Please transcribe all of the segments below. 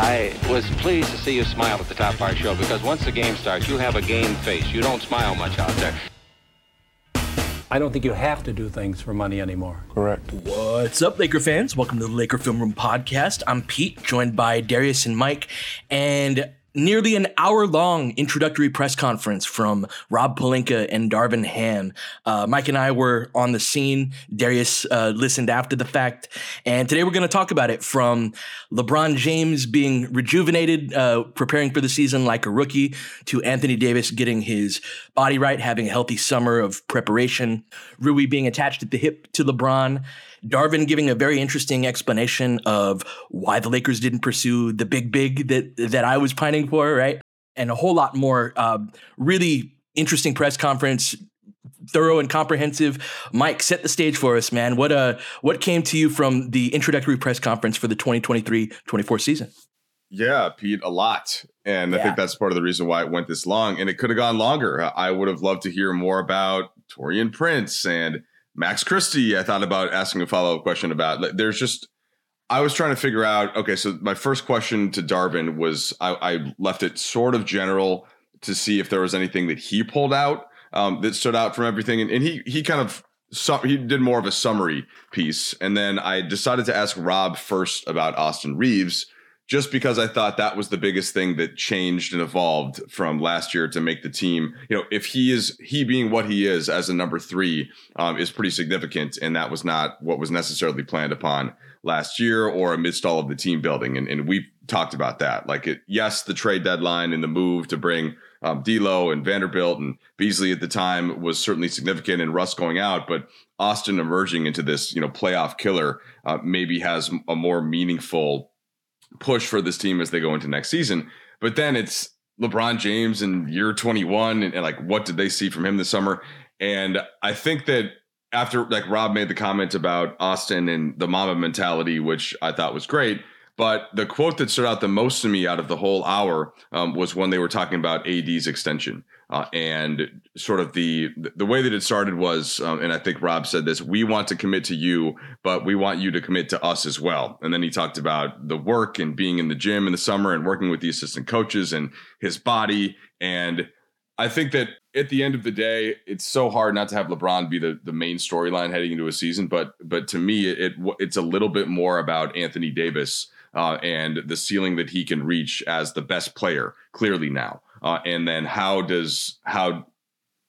I was pleased to see you smile at the top of our show because once the game starts, you have a game face. You don't smile much out there. I don't think you have to do things for money anymore. Correct. What's up, Laker fans? Welcome to the Laker Film Room podcast. I'm Pete, joined by Darius and Mike, and nearly an hour long introductory press conference from Rob Pelinka and Darvin Ham. Uh, Mike and I were on the scene. Darius uh, listened after the fact. And today we're going to talk about it from LeBron James being rejuvenated, uh, preparing for the season like a rookie, to Anthony Davis getting his body right, having a healthy summer of preparation, Rui being attached at the hip to LeBron. Darvin giving a very interesting explanation of why the Lakers didn't pursue the big big that that I was pining for, right? And a whole lot more. Uh, really interesting press conference, thorough and comprehensive. Mike, set the stage for us, man. What uh, what came to you from the introductory press conference for the 2023-24 season? Yeah, Pete, a lot. And yeah. I think that's part of the reason why it went this long. And it could have gone longer. I would have loved to hear more about Taurean Prince and Max Christie, I thought about asking a follow up question about. There's just, I was trying to figure out. Okay, so my first question to Darvin was I, I left it sort of general to see if there was anything that he pulled out um, that stood out from everything, and, and he he kind of he did more of a summary piece, and then I decided to ask Rob first about Austin Reaves just because I thought that was the biggest thing that changed and evolved from last year to make the team. You know, if he is he being what he is as a number three um, is pretty significant, and that was not what was necessarily planned upon last year or amidst all of the team building. And, and we talked about that. Like, it, yes, the trade deadline and the move to bring um, D'Lo and Vanderbilt and Beasley at the time was certainly significant, and Russ going out, but Austin emerging into this you know playoff killer uh, maybe has a more meaningful push for this team as they go into next season. But then it's LeBron James in year 21 and, and, like what did they see from him this summer? And I think that after like Rob made the comment about Austin and the Mamba mentality, which I thought was great. But the quote that stood out the most to me out of the whole hour um, was when they were talking about AD's extension. Uh, and sort of the the way that it started was, um, and I think Rob said this: we want to commit to you, but we want you to commit to us as well. And then he talked about the work and being in the gym in the summer and working with the assistant coaches and his body. And I think that at the end of the day, it's so hard not to have LeBron be the, the main storyline heading into a season. But but to me, it, it it's a little bit more about Anthony Davis uh, and the ceiling that he can reach as the best player clearly now. Uh, and then how does how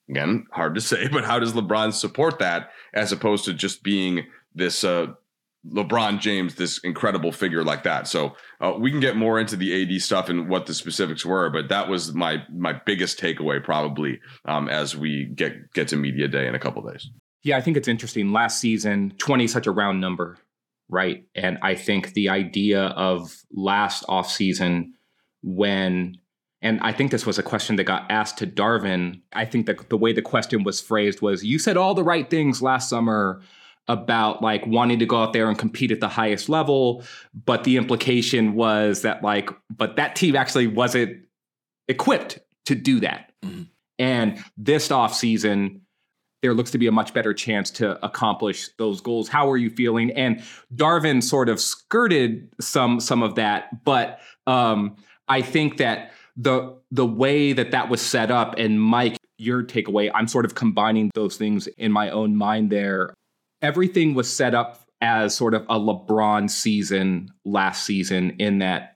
again hard to say, but how does LeBron support that as opposed to just being this uh, LeBron James, this incredible figure like that. So uh, we can get more into the AD stuff and what the specifics were, but that was my my biggest takeaway probably um, as we get get to media day in a couple days. Yeah, I think it's interesting. Last season, twenty such a round number, right? And I think the idea of last offseason when and I think this was a question that got asked to Darvin. I think that the way the question was phrased was you said all the right things last summer about like wanting to go out there and compete at the highest level, but the implication was that like, but that team actually wasn't equipped to do that. Mm-hmm. And this offseason, there looks to be a much better chance to accomplish those goals. How are you feeling? And Darvin sort of skirted some some of that, but um, I think that the the way that that was set up and Mike, your takeaway, I'm sort of combining those things in my own mind there. Everything was set up as sort of a LeBron season last season in that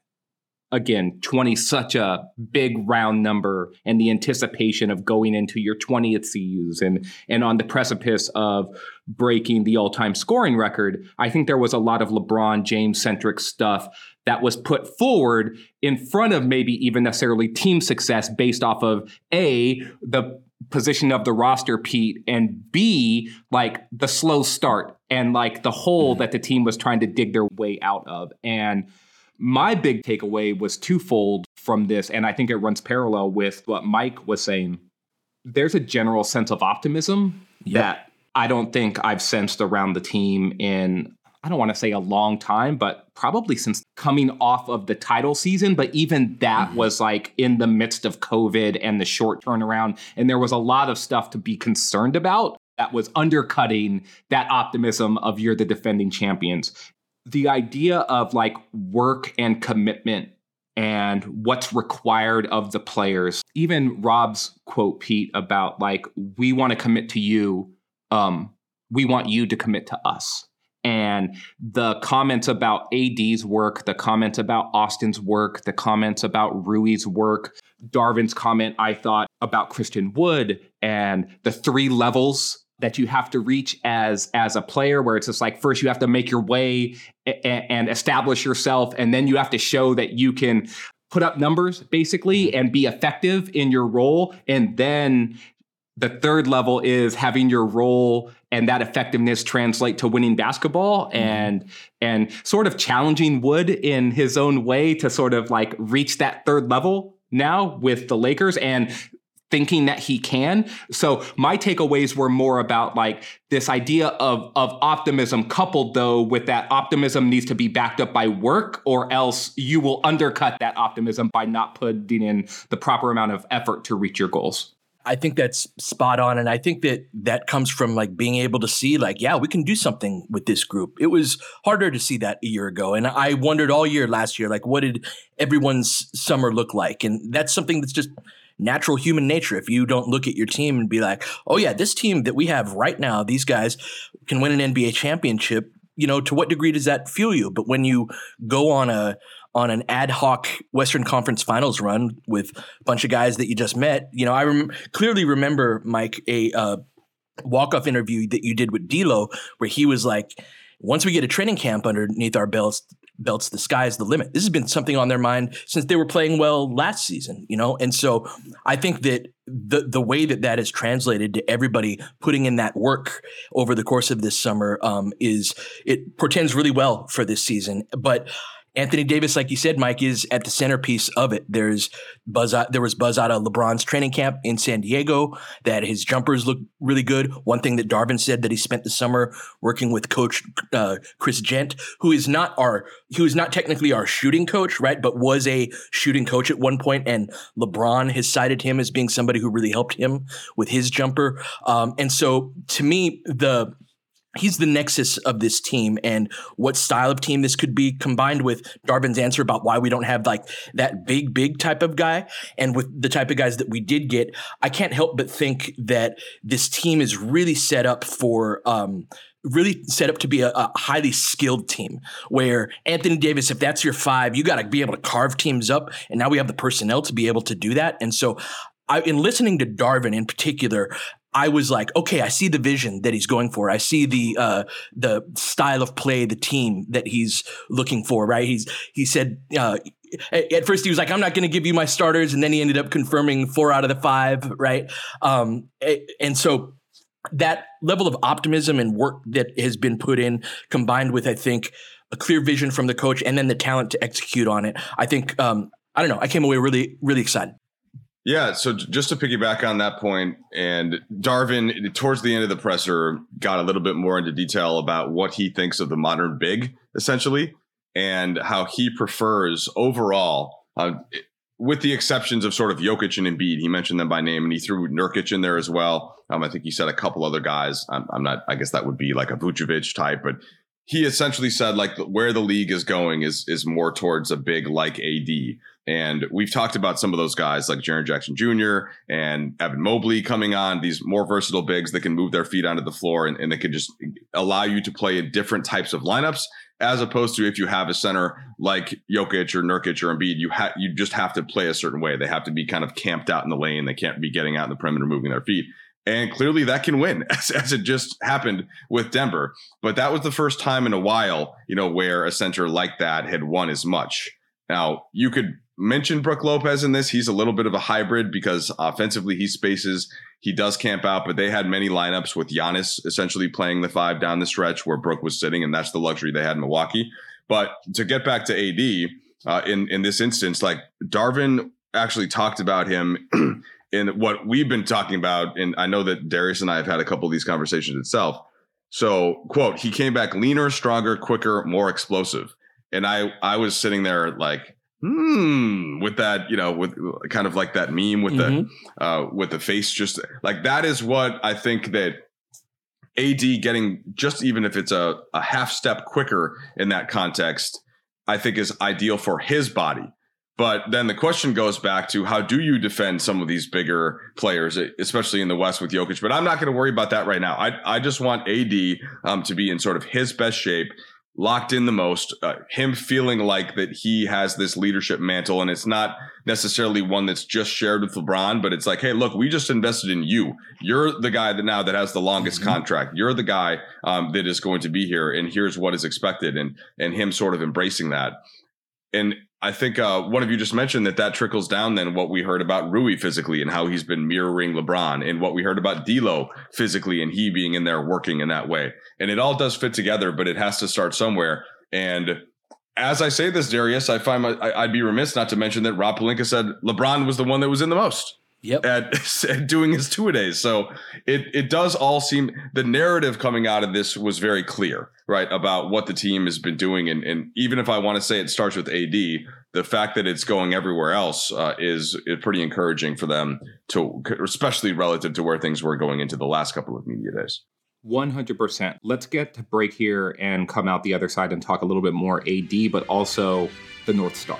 again 20 such a big round number and the anticipation of going into your 20th season and on the precipice of breaking the all-time scoring record i think there was a lot of lebron james centric stuff that was put forward in front of maybe even necessarily team success based off of a the position of the roster pete and b like the slow start and like the hole that the team was trying to dig their way out of. And my big takeaway was twofold from this, and I think it runs parallel with what Mike was saying. There's a general sense of optimism yep. that I don't think I've sensed around the team in, I don't want to say a long time, but probably since coming off of the title season. But even that mm-hmm. was like in the midst of COVID and the short turnaround. And there was a lot of stuff to be concerned about that was undercutting that optimism of you're the defending champions the idea of like work and commitment and what's required of the players. Even Rob's quote, Pete, about like, we want to commit to you. Um, we want you to commit to us. And the comments about AD's work, the comments about Austin's work, the comments about Rui's work, Darvin's comment, I thought about Christian Wood and the three levels that you have to reach as as a player where it's just like first you have to make your way and, and establish yourself and then you have to show that you can put up numbers basically mm-hmm. and be effective in your role and then the third level is having your role and that effectiveness translate to winning basketball mm-hmm. and and sort of challenging Wood in his own way to sort of like reach that third level now with the Lakers and thinking that he can. So my takeaways were more about like this idea of of optimism coupled though with that optimism needs to be backed up by work or else you will undercut that optimism by not putting in the proper amount of effort to reach your goals. I think that's spot on. And I think that that comes from like being able to see, like, yeah, we can do something with this group. It was harder to see that a year ago. And I wondered all year last year, like, what did everyone's summer look like? And that's something that's just natural human nature. If you don't look at your team and be like, oh, yeah, this team that we have right now, these guys can win an NBA championship, you know, to what degree does that fuel you? But when you go on a, on an ad hoc Western Conference Finals run with a bunch of guys that you just met. You know, I rem- clearly remember Mike a uh, walk off interview that you did with D'Lo, where he was like, "Once we get a training camp underneath our belts, belts, the sky's the limit. This has been something on their mind since they were playing well last season, you know? And so I think that the the way that that is translated to everybody putting in that work over the course of this summer um, is it portends really well for this season. But Anthony Davis, like you said, Mike, is at the centerpiece of it. There's buzz out, there was buzz out of LeBron's training camp in San Diego that his jumpers look really good. One thing that Darvin said that he spent the summer working with Coach uh, Chris Jent, who is not our, who is not technically our shooting coach, right, but was a shooting coach at one point, and LeBron has cited him as being somebody who really helped him with his jumper. Um, and so, to me, the he's the nexus of this team and what style of team this could be combined with Darvin's answer about why we don't have like that big big type of guy and with the type of guys that we did get I can't help but think that this team is really set up for um, really set up to be a, a, highly skilled team where Anthony Davis, if that's your five, you got to be able to carve teams up. And now we have the personnel to be able to do that. And so I, in listening to Darvin in particular, I was like, okay, I see the vision that he's going for. I see the uh, the style of play, the team that he's looking for. Right? He's he said. Uh, at first, he was like, "I'm not going to give you my starters," and then he ended up confirming four out of the five, right? Um, and so that level of optimism and work that has been put in, combined with, I think, a clear vision from the coach, and then the talent to execute on it, I think, um, I don't know, I came away really, really excited. Yeah, so just to piggyback on that point, and Darvin, towards the end of the presser, got a little bit more into detail about what he thinks of the modern big, essentially, and how he prefers overall. Uh, with the exceptions of sort of Jokic and Embiid, he mentioned them by name, and he threw Nurkic in there as well. Um, I think he said a couple other guys. I'm, I'm, not. I guess that would be like a Vucevic type, but he essentially said like where the league is going is is more towards a big like AD. And we've talked about some of those guys like Jaren Jackson Jr. and Evan Mobley coming on, these more versatile bigs that can move their feet onto the floor and, and they can just allow you to play in different types of lineups, as opposed to if you have a center like Jokic or Nurkic or Embiid, you have you just have to play a certain way. They have to be kind of camped out in the lane. They can't be getting out in the perimeter, moving their feet. And clearly that can win, as, as, it just happened with Denver. But that was the first time in a while, you know, where a center like that had won as much. Now, you could mention Brook Lopez in this. He's a little bit of a hybrid because offensively he spaces, he does camp out, but they had many lineups with Giannis essentially playing the five down the stretch where Brook was sitting, and that's the luxury they had in Milwaukee. But to get back to AD, uh, in in this instance, like Darvin actually talked about him in what we've been talking about, and I know that Darius and I have had a couple of these conversations itself. So, quote, he came back leaner, stronger, quicker, more explosive. And I I was sitting there like, hmm, with that, you know, with kind of like that meme with mm-hmm. the uh with the face just like that is what I think that AD getting just even if it's a, a half step quicker in that context, I think is ideal for his body. But then the question goes back to how do you defend some of these bigger players, especially in the West with Jokic? But I'm not going to worry about that right now. I, I just want AD um, to be in sort of his best shape locked in the most, uh, him feeling like that he has this leadership mantle and it's not necessarily one that's just shared with LeBron, but it's like, hey, look, we just invested in you. You're the guy that now that has the longest mm-hmm. contract. You're the guy um, that is going to be here, and here's what is expected, and and him sort of embracing that. And I think uh, one of you just mentioned that that trickles down then what we heard about Rui physically and how he's been mirroring LeBron and what we heard about D'Lo physically and he being in there working in that way. And it all does fit together, but it has to start somewhere. And as I say this, Darius, I find my, I, would be remiss not to mention that Rob Pelinka said LeBron was the one that was in the most. Yep. At, at doing his two a days. So it it does all seem the narrative coming out of this was very clear, right? About what the team has been doing. And, and even if I want to say it starts with AD, the fact that it's going everywhere else uh, is, is pretty encouraging for them to, especially relative to where things were going into the last couple of media days. 100%. Let's get to break here and come out the other side and talk a little bit more AD, but also the North Star.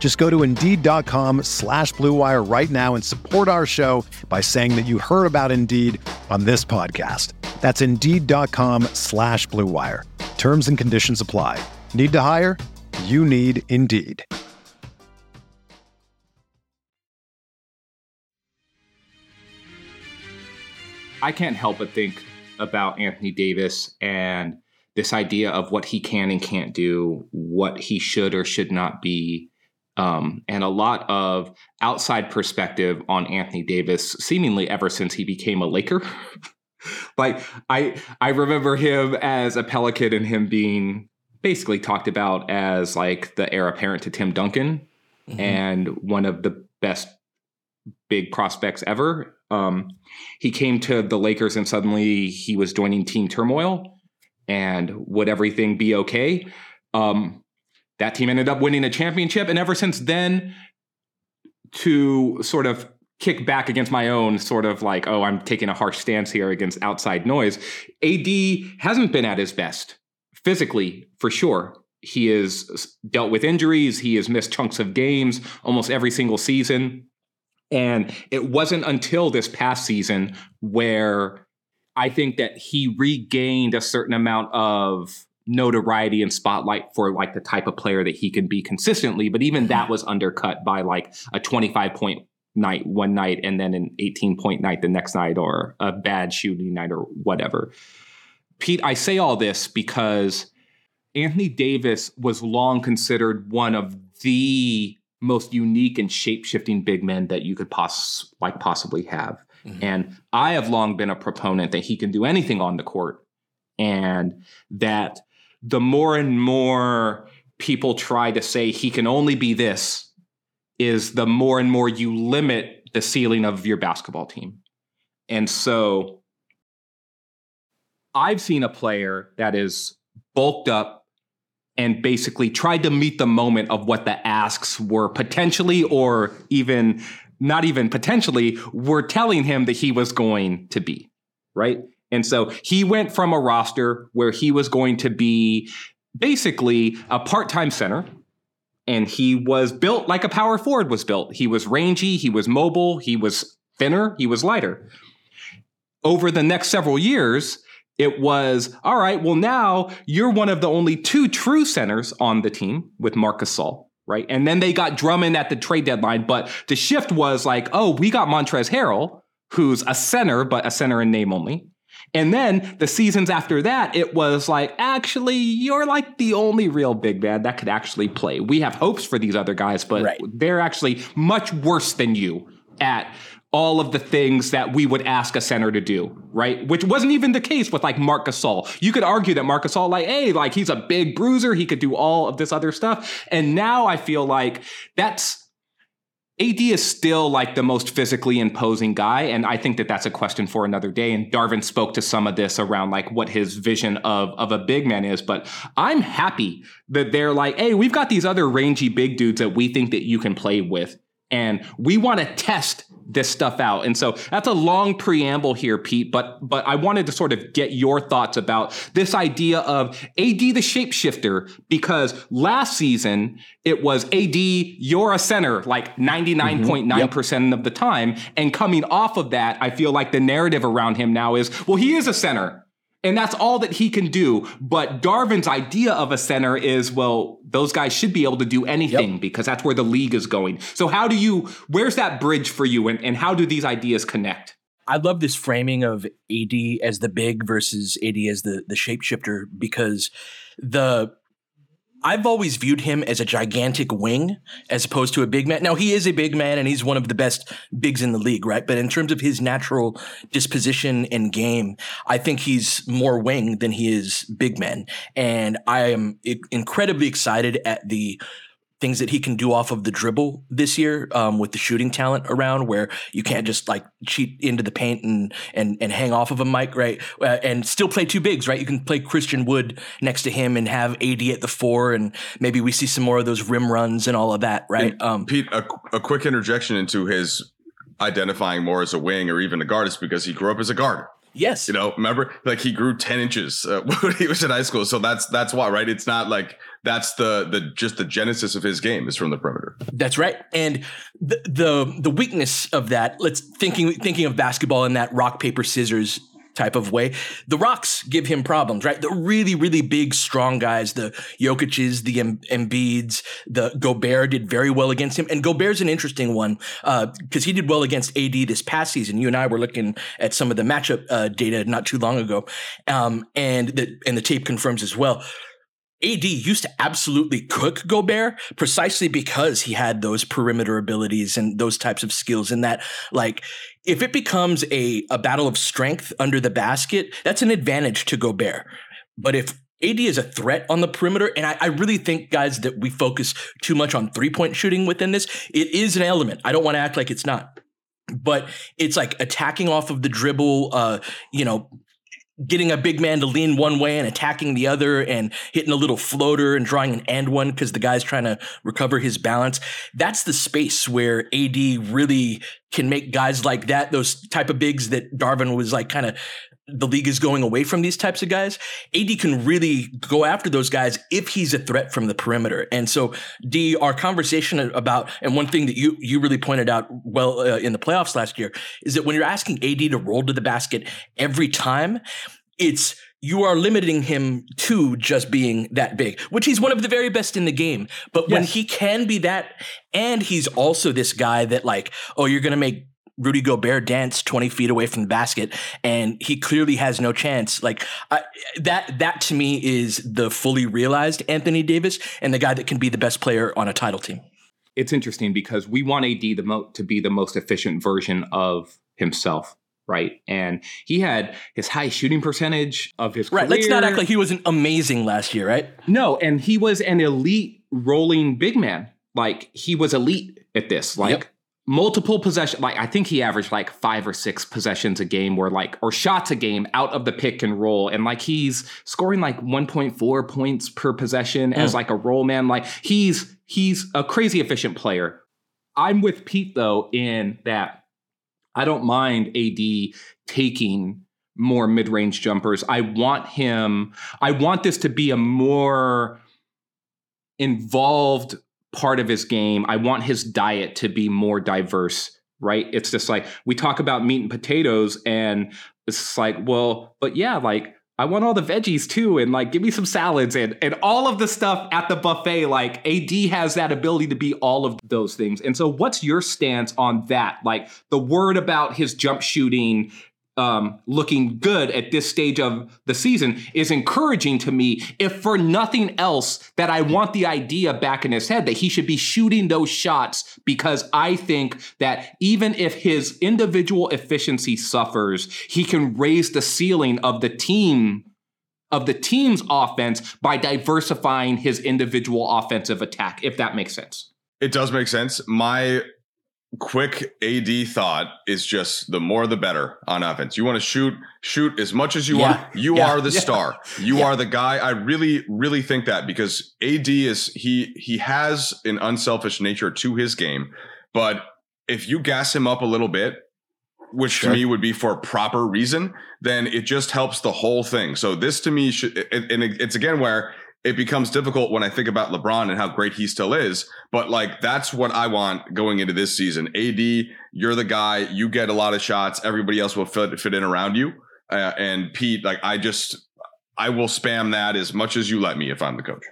Just go to Indeed.com slash BlueWire right now and support our show by saying that you heard about Indeed on this podcast. That's Indeed.com slash BlueWire. Terms and conditions apply. Need to hire? You need Indeed. I can't help but think about Anthony Davis and this idea of what he can and can't do, what he should or should not be um, and a lot of outside perspective on Anthony Davis, seemingly ever since he became a Laker. like I, I remember him as a Pelican and him being basically talked about as like the heir apparent to Tim Duncan mm-hmm. and one of the best big prospects ever. Um, he came to the Lakers and suddenly he was joining team turmoil. And would everything be okay? Um, that team ended up winning a championship. And ever since then, to sort of kick back against my own sort of like, oh, I'm taking a harsh stance here against outside noise, AD hasn't been at his best physically, for sure. He has dealt with injuries, he has missed chunks of games almost every single season. And it wasn't until this past season where I think that he regained a certain amount of notoriety and spotlight for like the type of player that he can be consistently. But even that was undercut by like a 25 point night one night and then an 18 point night the next night or a bad shooting night or whatever. Pete, I say all this because Anthony Davis was long considered one of the most unique and shape-shifting big men that you could poss- like possibly have. Mm-hmm. And I have long been a proponent that he can do anything on the court and that the more and more people try to say he can only be this is the more and more you limit the ceiling of your basketball team. And so I've seen a player that is bulked up and basically tried to meet the moment of what the asks were potentially or even not even potentially were telling him that he was going to be, right? And so he went from a roster where he was going to be basically a part-time center and he was built like a power forward was built. He was rangy, he was mobile, he was thinner, he was lighter. Over the next several years, it was all right, well, now you're one of the only two true centers on the team with Marcus Gasol, right? And then they got Drummond at the trade deadline, but the shift was like, oh, we got Montrezl Harrell, who's a center, but a center in name only. And then the seasons after that, it was like, actually, you're like the only real big man that could actually play. We have hopes for these other guys, but right. they're actually much worse than you at all of the things that we would ask a center to do, right? Which wasn't even the case with like Marc Gasol. You could argue that Marc Gasol, like, hey, like he's a big bruiser, he could do all of this other stuff. And now I feel like that's AD is still like the most physically imposing guy. And I think that that's a question for another day. And Darvin spoke to some of this around like what his vision of, of a big man is. But I'm happy that they're like, hey, we've got these other rangy big dudes that we think that you can play with. And we want to test this stuff out. And so that's a long preamble here, Pete, but but I wanted to sort of get your thoughts about this idea of AD the shapeshifter because last season it was AD you're a center like 99.9% mm-hmm. yep. of the time and coming off of that I feel like the narrative around him now is well he is a center and that's all that he can do. But Darvin's idea of a center is, well, those guys should be able to do anything yep. because that's where the league is going. So how do you, where's that bridge for you and, and how do these ideas connect? I love this framing of AD as the big versus AD as the the shapeshifter because the I've always viewed him as a gigantic wing as opposed to a big man. Now he is a big man and he's one of the best bigs in the league, right? But in terms of his natural disposition and game, I think he's more wing than he is big man. And I am incredibly excited at the things that he can do off of the dribble this year um, with the shooting talent around where you can't just like cheat into the paint and and and hang off of a mic right? Uh, and still play two bigs right? You can play Christian Wood next to him and have AD at the four and maybe we see some more of those rim runs and all of that right? Um, Pete a, a quick interjection into his identifying more as a wing or even a guard is because he grew up as a guard Yes. You know, remember like he grew 10 inches uh, when he was in high school. So that's that's why, right? It's not like that's the the just the genesis of his game is from the perimeter. That's right. And the the the weakness of that, let's thinking thinking of basketball in that rock paper scissors type of way. The Rocks give him problems, right? The really, really big, strong guys, the Jokic's, the em- Embiid's, the Gobert did very well against him. And Gobert's an interesting one because uh, he did well against AD this past season. You and I were looking at some of the matchup uh, data not too long ago, um, and the and the tape confirms as well. AD used to absolutely cook Gobert precisely because he had those perimeter abilities and those types of skills. And that, like, if it becomes a, a battle of strength under the basket, that's an advantage to Gobert. But if AD is a threat on the perimeter, and I, I really think, guys, that we focus too much on three point shooting within this. It is an element. I don't want to act like it's not but it's like attacking off of the dribble, uh, you know, getting a big man to lean one way and attacking the other and hitting a little floater and drawing an and one because the guy's trying to recover his balance. That's the space where AD really can make guys like that, those type of bigs that Darvin was like kind of the league is going away from these types of guys, AD can really go after those guys if he's a threat from the perimeter. And so, D, our conversation about, and one thing that you you really pointed out well uh, in the playoffs last year is that when you're asking AD to roll to the basket every time, it's you are limiting him to just being that big, which he's one of the very best in the game. But yes. when he can be that, and he's also this guy that like, oh, you're going to make Rudy Gobert dance 20 feet away from the basket and he clearly has no chance. Like I, that, that to me is the fully realized Anthony Davis and the guy that can be the best player on a title team. It's interesting because we want AD the mo- to be the most efficient version of himself. Right. And he had his high shooting percentage of his Right. Career. Let's not act like he wasn't amazing last year, right? No. And he was an elite rolling big man. Like he was elite at this. Like yep multiple possession like i think he averaged like five or six possessions a game or like or shots a game out of the pick and roll. And like he's scoring like 1.4 points per possession mm. as like a roll man. Like he's he's a crazy efficient player. I'm with pete though in that i don't mind ad taking more mid-range jumpers. I want him i want this to be a more involved part of his game. I want his diet to be more diverse, right? It's just like we talk about meat and potatoes, and it's like, well, but yeah, like I want all the veggies too, and like give me some salads and and all of the stuff at the buffet. Like AD has that ability to be all of those things. And so, what's your stance on that? Like the word about his jump shooting um, looking good at this stage of the season is encouraging to me. If for nothing else, that I want the idea back in his head that he should be shooting those shots because I think that even if his individual efficiency suffers, he can raise the ceiling of the team of the team's offense by diversifying his individual offensive attack if that makes sense. It does make sense. My quick AD thought is just the more the better on offense. You want to shoot, shoot as much as you yeah. want. You yeah. are the yeah. star. You are the guy. I really, really think that because AD is he he has an unselfish nature to his game, but if you gas him up a little bit, which sure. to me would be for a proper reason, then it just helps the whole thing. So this to me should, and it's again where it becomes difficult when I think about LeBron and how great he still is. But like, that's what I want going into this season. AD, you're the guy. You get a lot of shots. Everybody else will fit fit in around you. Uh, and Pete, like, I just I will spam that as much as you let me if I'm the coach.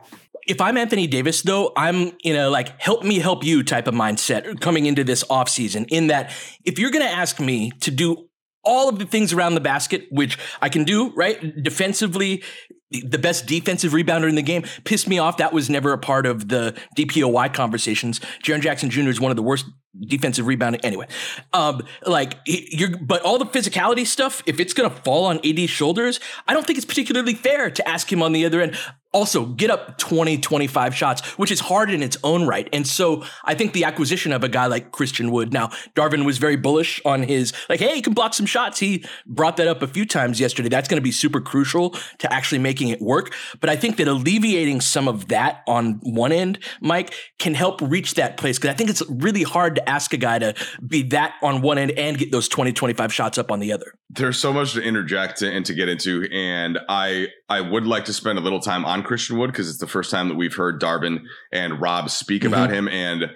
If I'm Anthony Davis, though, I'm in a like help me help you type of mindset coming into this offseason. In that, if you're going to ask me to do all of the things around the basket, which I can do, right? Defensively, the best defensive rebounder in the game. Pissed me off. That was never a part of the DPOY conversations. Jaren Jackson Jr. is one of the worst defensive rebounding. Anyway, um, like you're, but all the physicality stuff, if it's going to fall on AD's shoulders, I don't think it's particularly fair to ask him on the other end also get up 20 25 shots which is hard in its own right. And so i think the acquisition of a guy like christian wood now darvin was very bullish on his like hey he can block some shots. He brought that up a few times yesterday. That's going to be super crucial to actually making it work. But i think that alleviating some of that on one end mike can help reach that place. Because i think it's really hard to ask a guy to be that on one end and get those 20 25 shots up on the other. There's so much to interject and to get into and i i would like to spend a little time on Christian Wood because it's the first time that we've heard Darvin and Rob speak mm-hmm. about him. And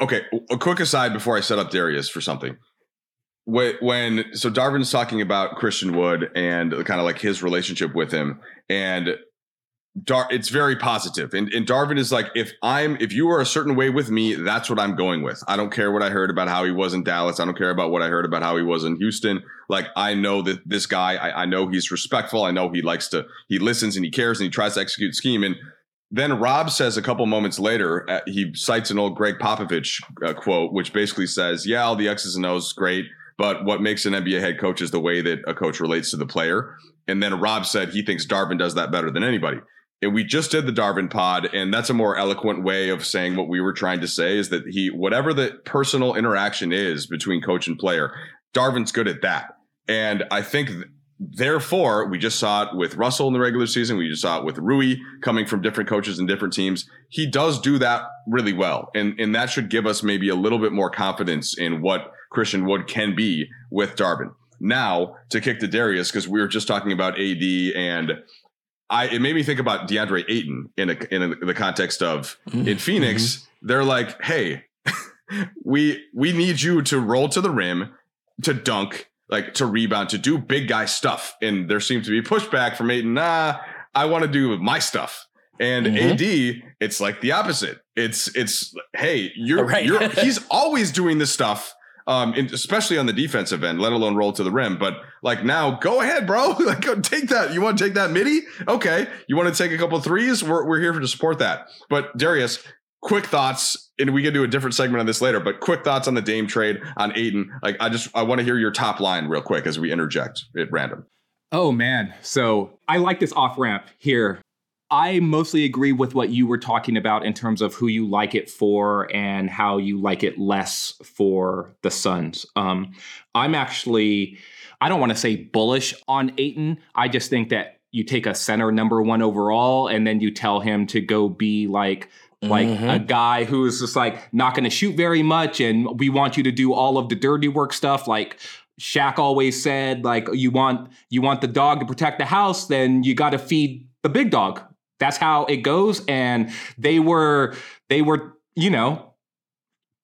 okay, a quick aside before I set up Darius for something. When so Darvin's talking about Christian Wood and kind of like his relationship with him, and Dar- it's very positive. And, and Darvin is like, if I'm, if you are a certain way with me, that's what I'm going with. I don't care what I heard about how he was in Dallas. I don't care about what I heard about how he was in Houston. Like, I know that this guy, I, I know he's respectful. I know he likes to, he listens and he cares and he tries to execute scheme. And then Rob says a couple moments later, uh, he cites an old Gregg Popovich uh, quote, which basically says, yeah, all the X's and O's great. But what makes an NBA head coach is the way that a coach relates to the player. And then Rob said he thinks Darvin does that better than anybody. And we just did the Darvin pod, and that's a more eloquent way of saying what we were trying to say is that he, whatever the personal interaction is between coach and player, Darvin's good at that. And I think, therefore, we just saw it with Russell in the regular season. We just saw it with Rui coming from different coaches and different teams. He does do that really well. And, and that should give us maybe a little bit more confidence in what Christian Wood can be with Darvin. now to kick to Darius because we were just talking about AD and I it made me think about DeAndre Ayton in a, in a, the context of mm-hmm. in Phoenix mm-hmm. they're like hey we we need you to roll to the rim to dunk like to rebound to do big guy stuff and there seems to be pushback from Ayton nah I want to do my stuff and mm-hmm. AD, it's like the opposite. It's it's hey, you're right. you're he's always doing this stuff um, especially on the defensive end, let alone roll to the rim. But like now, go ahead, bro. like, go take that. You want to take that midi? Okay. You want to take a couple threes? We're we're here to support that. But Darius, quick thoughts, and we can do a different segment on this later. But quick thoughts on the Dame trade on Ayton. Like, I just I want to hear your top line real quick as we interject at random. Oh man, so I like this off ramp here I mostly agree with what you were talking about in terms of who you like it for and how you like it less for the Suns. Um, I'm actually, I don't want to say bullish on Ayton. I just think that you take a center number one overall and then you tell him to go be like like mm-hmm. a guy who's just like not going to shoot very much and we want you to do all of the dirty work stuff like Shaq always said like you want you want the dog to protect the house then you got to feed the big dog that's how it goes. And they were, they were, you know,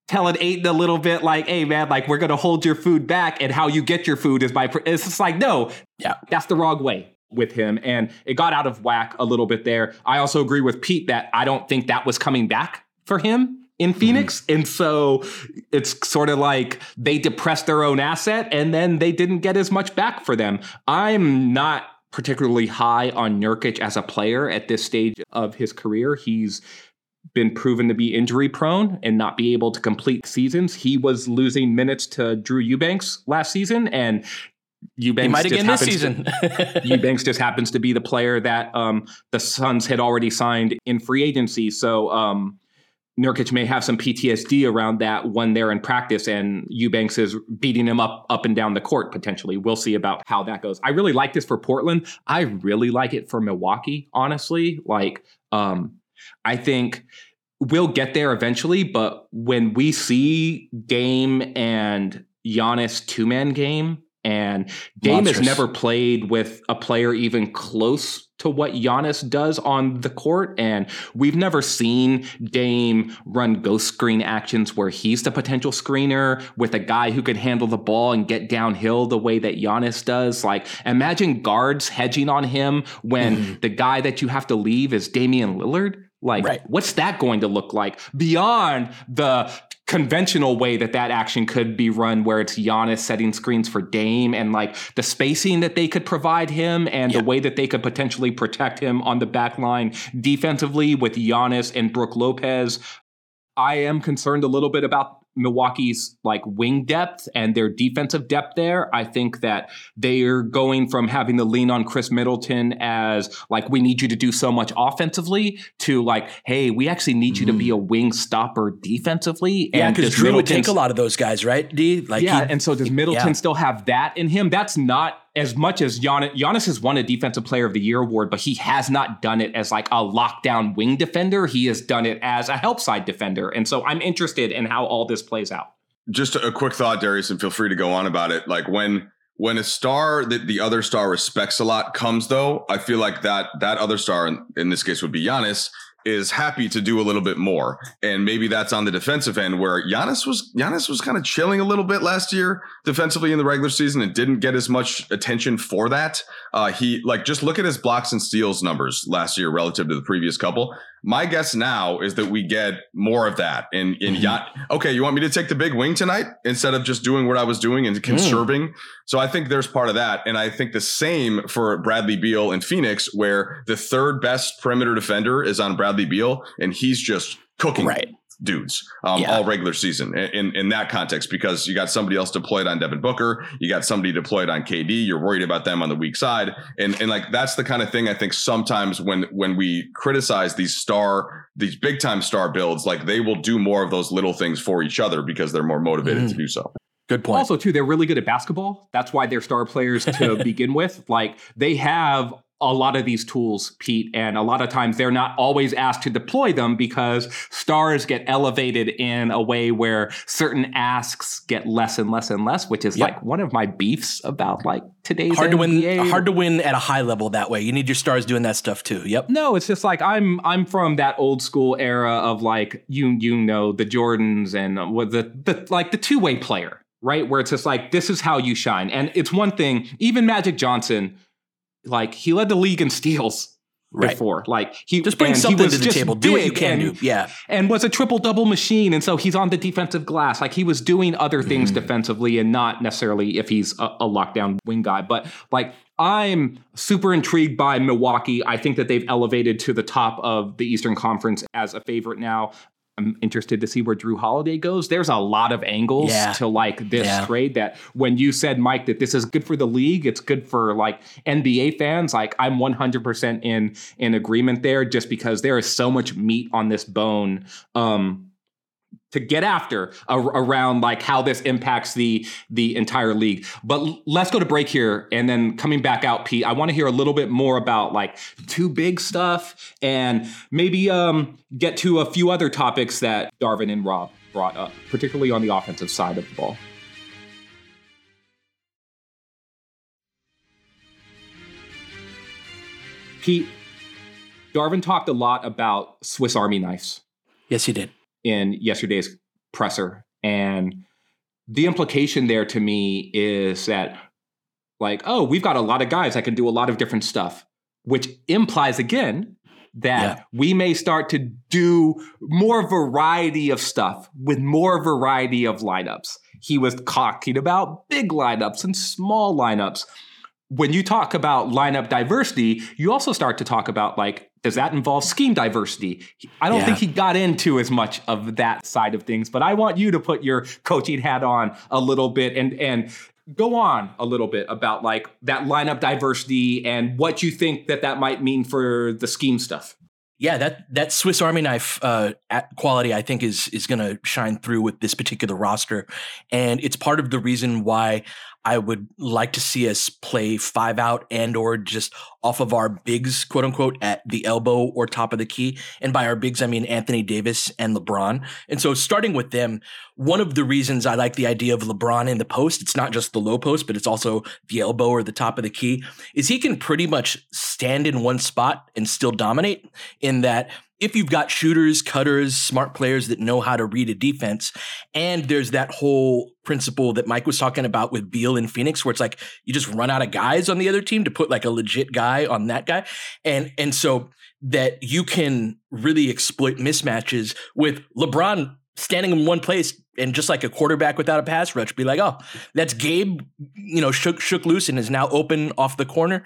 telling Ayton a little bit like, hey man, like we're gonna hold your food back, and how you get your food is by. It's just like, no, yeah, that's the wrong way with him, and it got out of whack a little bit there. I also agree with Pete that I don't think that was coming back for him in mm-hmm. Phoenix. Mm-hmm. And so it's sort of like they depressed their own asset and then they didn't get as much back for them. I'm not particularly high on Nurkic as a player at this stage of his career. He's been proven to be injury prone and not be able to complete seasons. He was losing minutes to Drew Eubanks last season, and Eubanks he might again this season. to, Eubanks just happens to be the player that um, the Suns had already signed in free agency. So um, Nurkic may have some PTSD around that when they're in practice and Eubanks is beating him up up and down the court potentially. We'll see about how that goes. I really like this for Portland. I really like it for Milwaukee, honestly. Like um I think we'll get there eventually, but when we see Dame and Giannis two-man game and Dame Monstrous. has never played with a player even close to what Giannis does on the court. And we've never seen Dame run ghost screen actions where he's the potential screener with a guy who could handle the ball and get downhill the way that Giannis does. Like, imagine guards hedging on him when mm-hmm. the guy that you have to leave is Damian Lillard. Like, right. what's that going to look like beyond the conventional way that that action could be run, where it's Giannis setting screens for Dame and like the spacing that they could provide him and yeah. the way that they could potentially protect him on the back line defensively with Giannis and Brook Lopez. I am concerned a little bit about Milwaukee's like wing depth and their defensive depth there. I think that they're going from having to lean on Khris Middleton as like we need you to do so much offensively to like, hey, we actually need you to be a mm. wing stopper defensively. Yeah, because Jrue would take a lot of those guys, right? D like yeah, and so does Middleton yeah. still have that in him? That's not as much as Giannis, Giannis has won a Defensive Player of the Year award, but he has not done it as like a lockdown wing defender. He has done it as a help side defender. And so I'm interested in how all this plays out. Just a quick thought, Darius, and feel free to go on about it. Like when when a star that the other star respects a lot comes, though, I feel like that that other star, in, in this case, would be Giannis is happy to do a little bit more. And maybe that's on the defensive end where Giannis was Giannis was kind of chilling a little bit last year defensively in the regular season and didn't get as much attention for that. Uh, he like just look at his blocks and steals numbers last year relative to the previous couple. My guess now is that we get more of that. And in mm-hmm. okay, you want me to take the big wing tonight instead of just doing what I was doing and conserving? Mm. So I think there's part of that. And I think the same for Bradley Beal in Phoenix, where the third best perimeter defender is on Bradley Beal, and he's just cooking right dudes um, yeah. all regular season in, in that context because you got somebody else deployed on Devin Booker, you got somebody deployed on KD. You're worried about them on the weak side, and and like that's the kind of thing I think sometimes when when we criticize these star these big time star builds, like they will do more of those little things for each other because they're more motivated mm. to do so. Good point. Also, too, they're really good at basketball. That's why they're star players to begin with. Like they have a lot of these tools, Pete, and a lot of times they're not always asked to deploy them because stars get elevated in a way where certain asks get less and less and less, which is yep. like one of my beefs about like today's hard NBA. to win hard to win at a high level that way. You need your stars doing that stuff too. Yep. No, it's just like I'm I'm from that old school era of like you you know the Jordans and uh, with the, the like the two-way player, right? Where it's just like this is how you shine. And it's one thing, even Magic Johnson like he led the league in steals right. before. Like he just bring something to the table. Do what you can and, do. Yeah, and was a triple double machine. And so he's on the defensive glass. Like he was doing other things mm. defensively, and not necessarily if he's a, a lockdown wing guy. But like I'm super intrigued by Milwaukee. I think that they've elevated to the top of the Eastern Conference as a favorite now. I'm interested to see where Jrue Holiday goes. There's a lot of angles yeah. to like this yeah. trade that when you said, Mike, that this is good for the league, it's good for like NBA fans. Like I'm 100% in in agreement there, just because there is so much meat on this bone. Um, to get after around like how this impacts the the entire league. But let's go to break here and then coming back out, Pete. I want to hear a little bit more about like two big stuff and maybe um, get to a few other topics that Darvin and Rob brought up, particularly on the offensive side of the ball. Pete, Darvin talked a lot about Swiss Army knives. Yes, he did in yesterday's presser. And the implication there to me is that, like, oh, we've got a lot of guys that can do a lot of different stuff, which implies again that yeah. we may start to do more variety of stuff with more variety of lineups. He was talking about big lineups and small lineups. When you talk about lineup diversity, you also start to talk about like does that involve scheme diversity? I don't yeah. think he got into as much of that side of things, but I want you to put your coaching hat on a little bit and and go on a little bit about like that lineup diversity and what you think that that might mean for the scheme stuff. Yeah, that that Swiss Army knife uh, quality, I think, is is going to shine through with this particular roster, and it's part of the reason why I would like to see us play five out and or just off of our bigs, quote unquote, at the elbow or top of the key. And by our bigs, I mean Anthony Davis and LeBron. And so starting with them, one of the reasons I like the idea of LeBron in the post, it's not just the low post, but it's also the elbow or the top of the key, is he can pretty much stand in one spot and still dominate in that if you've got shooters, cutters, smart players that know how to read a defense, and there's that whole principle that Mike was talking about with Beal in Phoenix, where it's like you just run out of guys on the other team to put like a legit guy on that guy, and and so that you can really exploit mismatches with LeBron standing in one place and just like a quarterback without a pass rush, be like, oh, that's Gabe, you know, shook shook loose and is now open off the corner.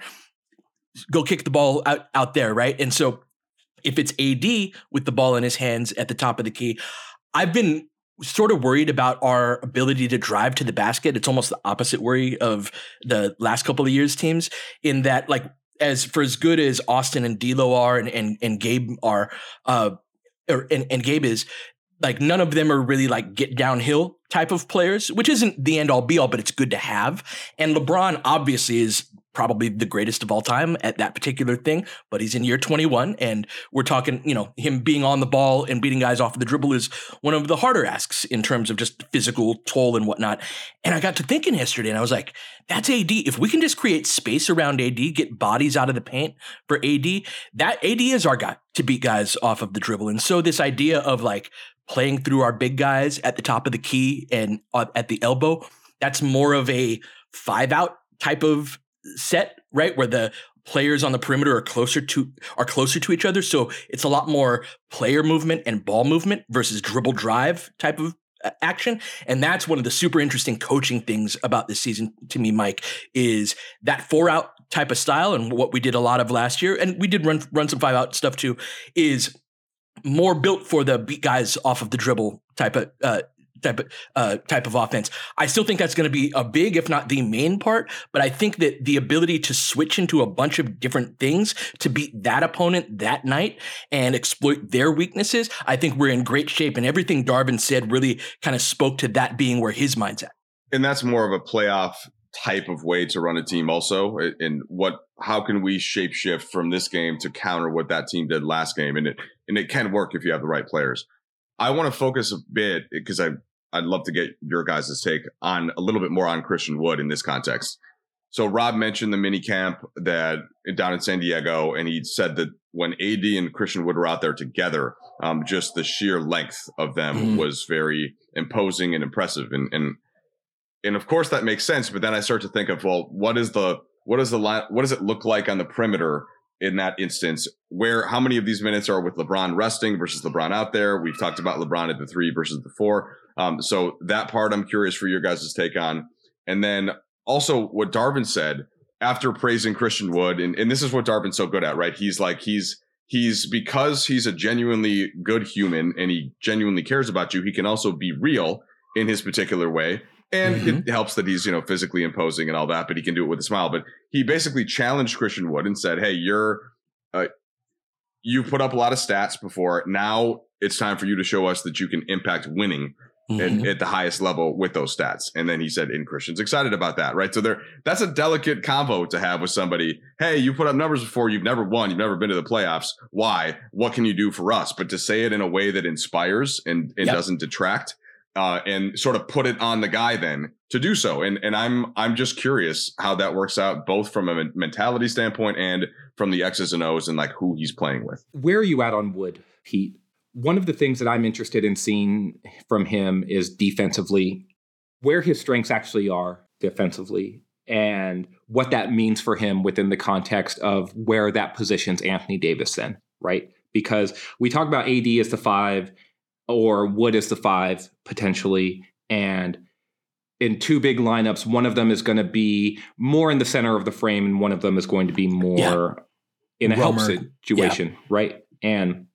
Go kick the ball out out there, right? And so if it's AD with the ball in his hands at the top of the key, I've been sort of worried about our ability to drive to the basket. It's almost the opposite worry of the last couple of years teams in that like as for as good as Austin and D'Lo are and and, and Gabe are, uh, or and, and Gabe is, like none of them are really like get downhill type of players, which isn't the end all be all, but it's good to have. And LeBron obviously is probably the greatest of all time at that particular thing, but he's in year 21 and we're talking, you know, him being on the ball and beating guys off of the dribble is one of the harder asks in terms of just physical toll and whatnot. And I got to thinking yesterday and I was like, that's AD. If we can just create space around AD, get bodies out of the paint for AD, that AD is our guy to beat guys off of the dribble. And so this idea of like playing through our big guys at the top of the key and uh, at the elbow, that's more of a five out type of set, right? Where the players on the perimeter are closer to are closer to each other. So it's a lot more player movement and ball movement versus dribble drive type of uh, action. And that's one of the super interesting coaching things about this season to me, Mike, is that four out type of style and what we did a lot of last year. And we did run run some five out stuff too, is more built for the beat guys off of the dribble type of uh, type of uh, type of offense. I still think that's going to be a big, if not the main part. But I think that the ability to switch into a bunch of different things to beat that opponent that night and exploit their weaknesses, I think we're in great shape. And everything Darvin said really kind of spoke to that being where his mind's at. And that's more of a playoff type of way to run a team also and what how can we shape shift from this game to counter what that team did last game and it and it can work if you have the right players i want to focus a bit because i i'd love to get your guys' take on a little bit more on christian wood in this context so rob mentioned the mini camp that down in san diego and he said that when ad and christian wood were out there together um, just the sheer length of them mm-hmm. was very imposing and impressive and and and of course that makes sense. But then I start to think of well, what is the what is the line? What does it look like on the perimeter in that instance? Where how many of these minutes are with LeBron resting versus LeBron out there? We've talked about LeBron at the three versus the four. Um, so that part I'm curious for your guys' take on. And then also what Darvin said after praising Christian Wood, and, and this is what Darvin's so good at, right? He's like he's he's because he's a genuinely good human and he genuinely cares about you. He can also be real in his particular way and mm-hmm. it helps that he's you know physically imposing and all that, but he can do it with a smile. But he basically challenged Christian Wood and said, "Hey, you're uh, you put up a lot of stats before. Now it's time for you to show us that you can impact winning." Mm-hmm. At, at, the highest level with those stats. And then he said, "In Christian's excited about that, right?" So there, that's a delicate combo to have with somebody. Hey, you put up numbers before, you've never won, you've never been to the playoffs. Why? What can you do for us? But to say it in a way that inspires and, and yep. doesn't detract, uh, and sort of put it on the guy then to do so. And and I'm I'm just curious how that works out, both from a mentality standpoint and from the X's and O's and like who he's playing with. Where are you at on Wood, Pete? One of the things that I'm interested in seeing from him is defensively, where his strengths actually are defensively, and what that means for him within the context of where that positions Anthony Davis then, right? Because we talk about AD as the five or Wood is the five potentially. And in two big lineups, one of them is going to be more in the center of the frame, and one of them is going to be more yeah. in a Romer. help situation, yeah. right? And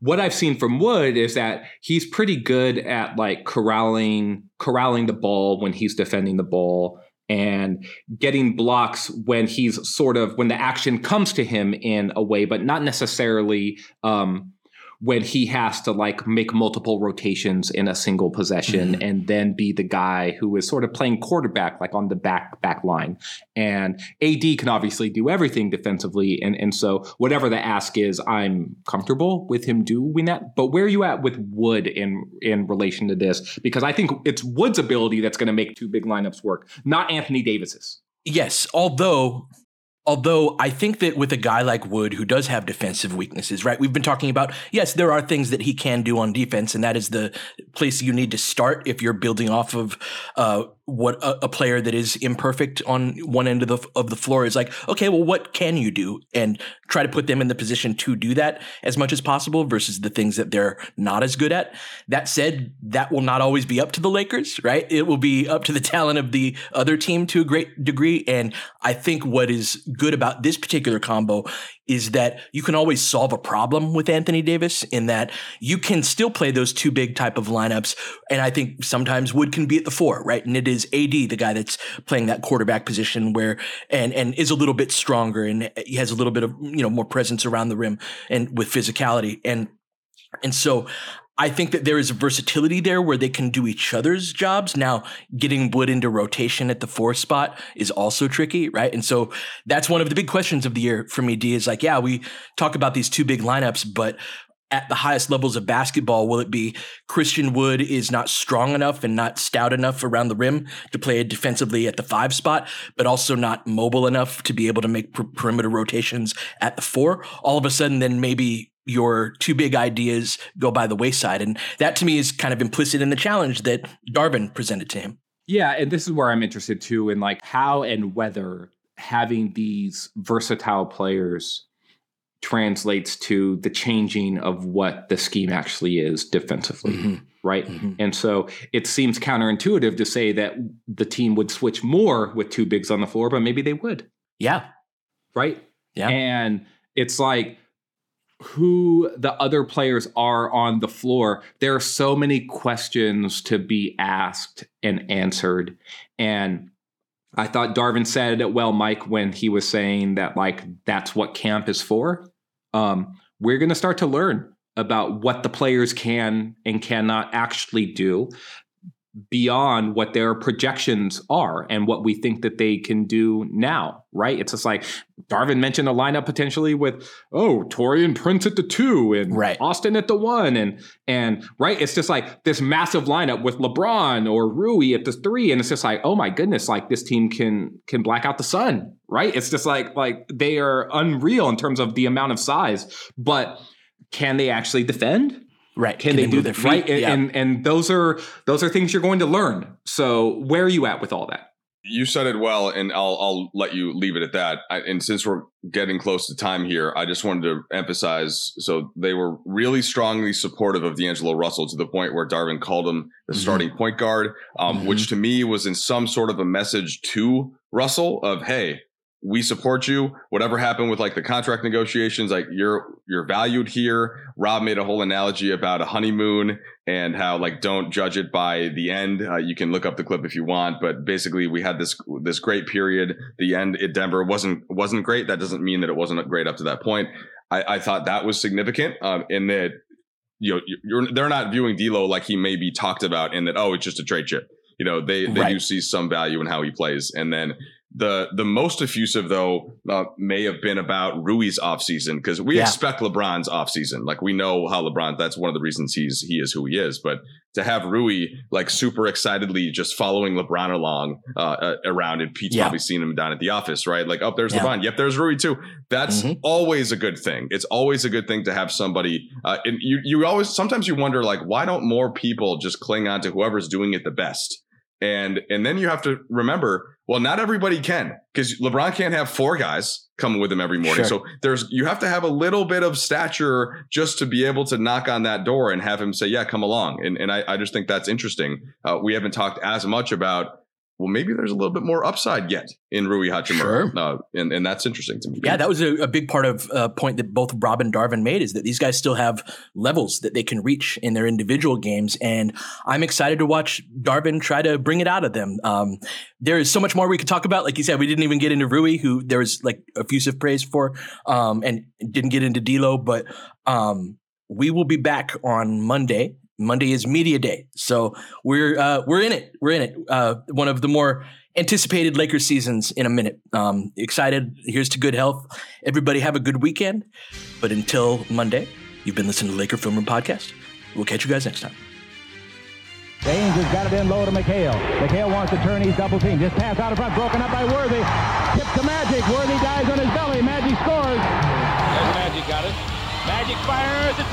what I've seen from Wood is that he's pretty good at like corralling corralling the ball when he's defending the ball and getting blocks when he's sort of when the action comes to him in a way, but not necessarily um, when he has to like make multiple rotations in a single possession mm-hmm. and then be the guy who is sort of playing quarterback like on the back back line. And AD can obviously do everything defensively and and so whatever the ask is I'm comfortable with him doing that. But where are you at with Wood in in relation to this? Because I think it's Wood's ability that's going to make two big lineups work not Anthony Davis's. Yes, although Although I think that with a guy like Wood, who does have defensive weaknesses, right? We've been talking about, yes, there are things that he can do on defense, and that is the place you need to start if you're building off of uh, what a, a, player that is imperfect on one end of the of the floor is like. Okay, well, what can you do, and try to put them in the position to do that as much as possible versus the things that they're not as good at. That said, that will not always be up to the Lakers, right? It will be up to the talent of the other team to a great degree, and I think what is good about this particular combo is that you can always solve a problem with Anthony Davis in that you can still play those two big type of lineups. And I think sometimes Wood can be at the four, right? And it is AD, the guy that's playing that quarterback position where, and, and is a little bit stronger and he has a little bit of, you know, more presence around the rim and with physicality. And, and so I think that there is a versatility there where they can do each other's jobs. Now, getting Wood into rotation at the four spot is also tricky, right? And so that's one of the big questions of the year for me, D, is like, yeah, we talk about these two big lineups, but at the highest levels of basketball, will it be Christian Wood is not strong enough and not stout enough around the rim to play defensively at the five spot, but also not mobile enough to be able to make per- perimeter rotations at the four? All of a sudden, then maybe your two big ideas go by the wayside. And that to me is kind of implicit in the challenge that Darvin presented to him. Yeah. And this is where I'm interested too in like how and whether having these versatile players translates to the changing of what the scheme actually is defensively. Mm-hmm. Right. Mm-hmm. And so it seems counterintuitive to say that the team would switch more with two bigs on the floor, but maybe they would. Yeah. Right. Yeah. And it's like, who the other players are on the floor, there are so many questions to be asked and answered. And I thought Darvin said it well, Mike, when he was saying that, like, that's what camp is for. Um, we're going to start to learn about what the players can and cannot actually do. Beyond what their projections are and what we think that they can do now, right? It's just like Darvin mentioned a lineup potentially with oh Taurean Prince at the two and right. Austin at the one and and right. It's just like this massive lineup with LeBron or Rui at the three, and it's just like oh my goodness, like this team can can black out the sun, right? It's just like like they are unreal in terms of the amount of size, but can they actually defend? Right. Can, Can they, they, do that? Right. And, yeah. and and those are those are things you're going to learn. So where are you at with all that? You said it well, and I'll I'll let you leave it at that. I, and since we're getting close to time here, I just wanted to emphasize. So they were really strongly supportive of D'Angelo Russell to the point where Darvin called him the mm-hmm. starting point guard, um, mm-hmm. which to me was in some sort of a message to Russell of, hey, we support you. Whatever happened with like the contract negotiations, like you're you're valued here. Rob made a whole analogy about a honeymoon and how like don't judge it by the end. Uh, you can look up the clip if you want, but basically we had this this great period. The end at Denver wasn't wasn't great. That doesn't mean that it wasn't great up to that point. I, I thought that was significant um, in that you know you're they're not viewing D'Lo like he may be talked about in that oh it's just a trade chip. You know they they right. do see some value in how he plays, and then the the most effusive though uh, may have been about Rui's offseason because we yeah. expect LeBron's offseason. Like we know how LeBron that's one of the reasons he's he is who he is. But to have Rui like super excitedly just following LeBron along uh, uh, around and Pete's yeah. probably seen him down at the office, right? Like, oh, there's yeah. LeBron. Yep, there's Rui too. That's mm-hmm. always a good thing. It's always a good thing to have somebody. Uh, and you you always sometimes you wonder like why don't more people just cling on to whoever's doing it the best and and then you have to remember, well, not everybody can because LeBron can't have four guys coming with him every morning. Sure. So there's you have to have a little bit of stature just to be able to knock on that door and have him say, "Yeah, come along." And and I, I just think that's interesting. Uh, we haven't talked as much about well, maybe there's a little bit more upside yet in Rui Hachimura. Sure. Uh, and, and that's interesting to me. Yeah, that was a, a big part of a uh, point that both Rob and Darvin made is that these guys still have levels that they can reach in their individual games. And I'm excited to watch Darvin try to bring it out of them. Um, there is so much more we could talk about. Like you said, we didn't even get into Rui, who there was like effusive praise for, um, and didn't get into D'Lo, but um, we will be back on Monday Monday is media day, so we're uh, we're in it. We're in it. Uh, one of the more anticipated Lakers seasons in a minute. Um, excited. Here's to good health. Everybody have a good weekend. But until Monday, you've been listening to Laker Film Room podcast. We'll catch you guys next time. James has got it in low to McHale. McHale wants to turn. He's double team. Just pass out in front. Broken up by Worthy. Tip to Magic. Worthy dies on his belly. Magic scores. There's Magic got it. Magic fires. It's